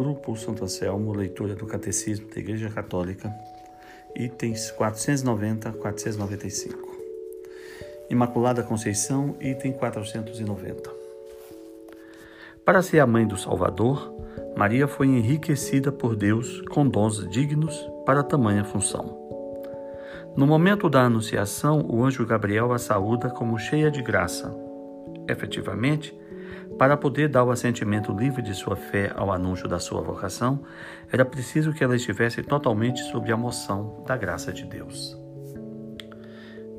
Grupo Santo Anselmo, leitura do Catecismo da Igreja Católica, itens 490 a 495. Imaculada Conceição, item 490. Para ser a mãe do Salvador, Maria foi enriquecida por Deus com dons dignos para tamanha função. No momento da anunciação, o anjo Gabriel a saúda como cheia de graça. Efetivamente, para poder dar o assentimento livre de sua fé ao anúncio da sua vocação, era preciso que ela estivesse totalmente sob a moção da graça de Deus.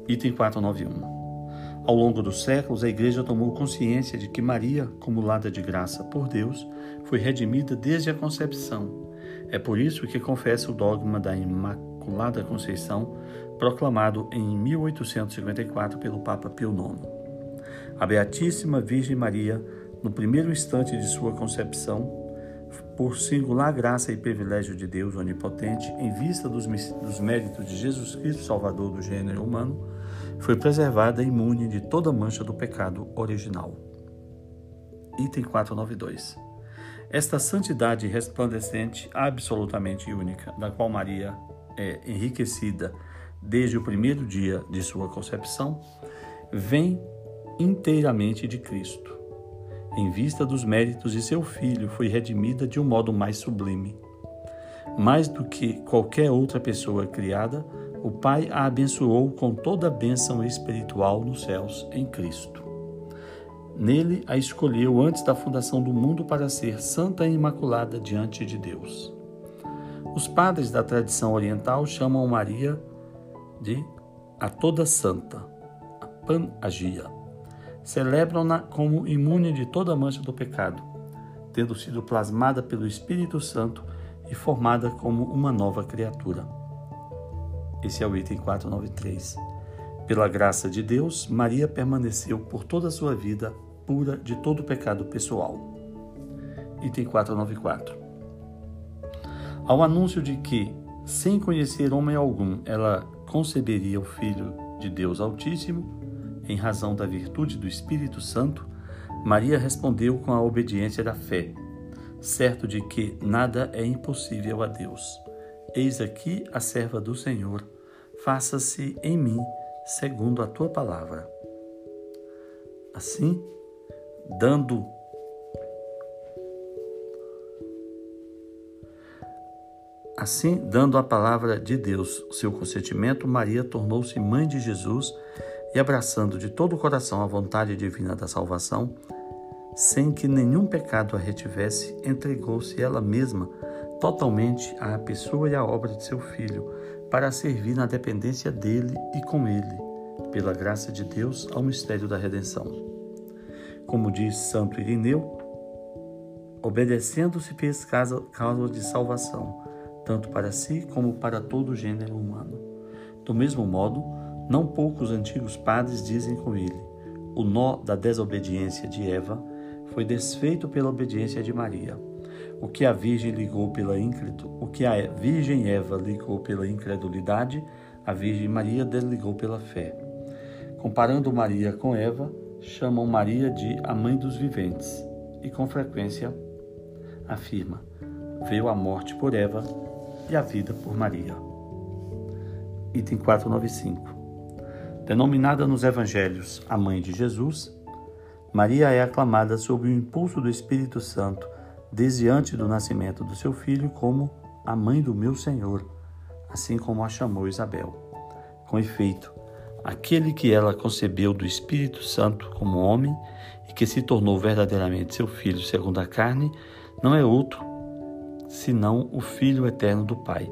Item 491. Ao longo dos séculos, a Igreja tomou consciência de que Maria, acumulada de graça por Deus, foi redimida desde a concepção. É por isso que confessa o dogma da Imaculada Conceição, proclamado em 1854 pelo Papa Pio IX. A Beatíssima Virgem Maria no primeiro instante de sua concepção, por singular graça e privilégio de Deus onipotente, em vista dos, dos méritos de Jesus Cristo, Salvador do gênero humano, foi preservada imune de toda mancha do pecado original. Item 492. Esta santidade resplandecente, absolutamente única, da qual Maria é enriquecida desde o primeiro dia de sua concepção, vem inteiramente de Cristo em vista dos méritos de seu filho, foi redimida de um modo mais sublime. Mais do que qualquer outra pessoa criada, o Pai a abençoou com toda a bênção espiritual nos céus em Cristo. Nele a escolheu antes da fundação do mundo para ser santa e imaculada diante de Deus. Os padres da tradição oriental chamam Maria de a toda santa, a Panagia celebram-na como imune de toda mancha do pecado, tendo sido plasmada pelo Espírito Santo e formada como uma nova criatura. Esse é o item 493. Pela graça de Deus, Maria permaneceu por toda a sua vida pura de todo pecado pessoal. Item 494. Ao anúncio de que, sem conhecer homem algum, ela conceberia o Filho de Deus Altíssimo, em razão da virtude do Espírito Santo, Maria respondeu com a obediência da fé, certo de que nada é impossível a Deus. Eis aqui a serva do Senhor, faça-se em mim segundo a tua palavra. Assim, dando Assim, dando a palavra de Deus seu consentimento, Maria tornou-se mãe de Jesus e abraçando de todo o coração a vontade divina da salvação, sem que nenhum pecado a retivesse, entregou-se ela mesma totalmente à pessoa e à obra de seu Filho, para servir na dependência dele e com ele, pela graça de Deus, ao mistério da redenção. Como diz Santo Irineu, obedecendo-se fez causa de salvação, tanto para si como para todo o gênero humano. Do mesmo modo, não poucos antigos padres dizem com ele: o nó da desobediência de Eva foi desfeito pela obediência de Maria. O que a Virgem ligou pela o que a Virgem Eva ligou pela incredulidade, a Virgem Maria desligou pela fé. Comparando Maria com Eva, chamam Maria de a mãe dos viventes e com frequência afirma: veio a morte por Eva e a vida por Maria. Item 495. Denominada nos Evangelhos a Mãe de Jesus, Maria é aclamada sob o impulso do Espírito Santo desde antes do nascimento do seu filho como a Mãe do meu Senhor, assim como a chamou Isabel. Com efeito, aquele que ela concebeu do Espírito Santo como homem e que se tornou verdadeiramente seu filho segundo a carne, não é outro senão o Filho eterno do Pai,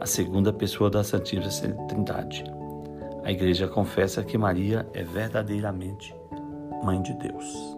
a segunda pessoa da Santíssima Trindade. A Igreja confessa que Maria é verdadeiramente Mãe de Deus.